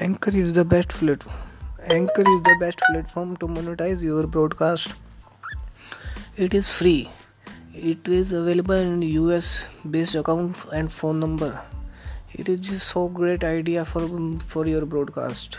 Anchor is the best platform. Anchor is the best platform to monetize your broadcast. It is free. It is available in US based account and phone number. It is just so great idea for for your broadcast.